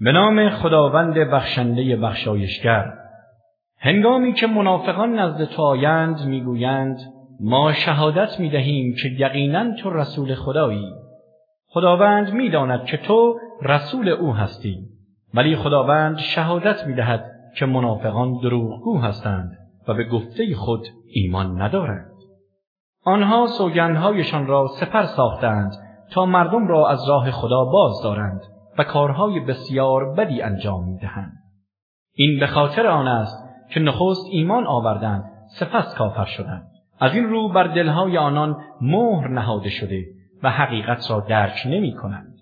به نام خداوند بخشنده بخشایشگر. هنگامی که منافقان نزد تو آیند می‌گویند ما شهادت می‌دهیم که یقینا تو رسول خدایی. خداوند می‌داند که تو رسول او هستی ولی خداوند شهادت می‌دهد که منافقان دروغگو هستند و به گفته خود ایمان ندارند. آنها سوگندهایشان را سپر ساختند تا مردم را از راه خدا باز دارند. کارهای بسیار بدی انجام می‌دهند. این به خاطر آن است که نخست ایمان آوردند سپس کافر شدند. از این رو بر دلهای آنان مهر نهاده شده و حقیقت را درک نمی کنند.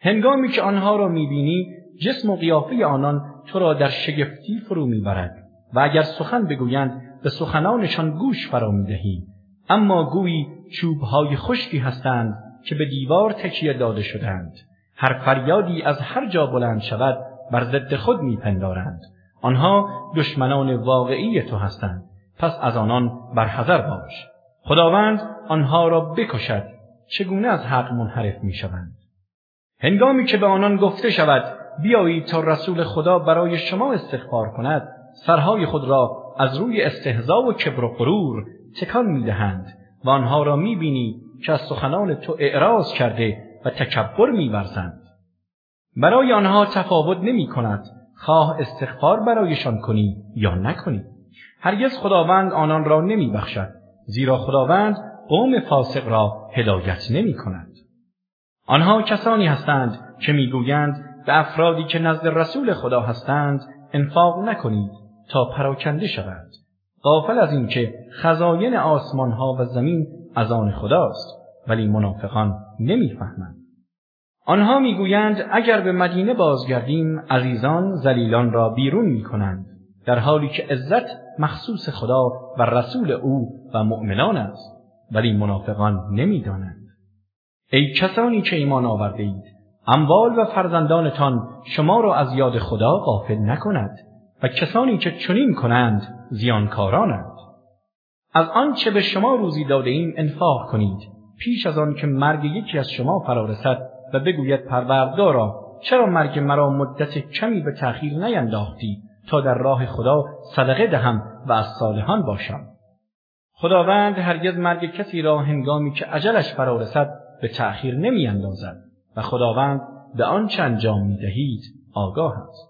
هنگامی که آنها را می‌بینی جسم و قیافه آنان تو را در شگفتی فرو می‌برد و اگر سخن بگویند به سخنانشان گوش فرا می‌دهی. اما گویی چوبهای خشکی هستند که به دیوار تکیه داده شدند هر فریادی از هر جا بلند شود بر ضد خود میپندارند. آنها دشمنان واقعی تو هستند. پس از آنان برحذر باش. خداوند آنها را بکشد. چگونه از حق منحرف می‌شوند؟ هنگامی که به آنان گفته شود بیایید تا رسول خدا برای شما استغفار کند سرهای خود را از روی استهزا و کبر و غرور تکان می‌دهند و آنها را می‌بینی که از سخنان تو اعراض کرده و تکبر میورزند. برای آنها تفاوت نمی کند خواه استغفار برایشان کنی یا نکنی. هرگز خداوند آنان را نمی بخشد زیرا خداوند قوم فاسق را هدایت نمی کند آنها کسانی هستند که می‌گویند به افرادی که نزد رسول خدا هستند انفاق نکنید تا پراکنده شود غافل از اینکه خزاین آسمان ها و زمین از آن خداست. ولی منافقان نمی‌فهمند. آنها می‌گویند اگر به مدینه بازگردیم عزیزان زلیلان را بیرون می‌کنند در حالی که عزت مخصوص خدا و رسول او و مؤمنان است. ولی منافقان نمی‌دانند. ای کسانی که ایمان آورده اید اموال و فرزندانتان شما را از یاد خدا غافل نکند و کسانی که چنین کنند زیانکارانند. از آنچه به شما روزی داده ایم انفاق کنید. پیش از آن که مرگ یکی از شما فرا رسد و بگوید پروردگارا چرا مرگ مرا مدت کمی به تأخیر نینداختی تا در راه خدا صدقه دهم و از صالحان باشم؟ خداوند هرگز مرگ کسی را هنگامی که عجلش فرا رسد به تأخیر نمی اندازد و خداوند به آنچه انجام می دهید آگاه است.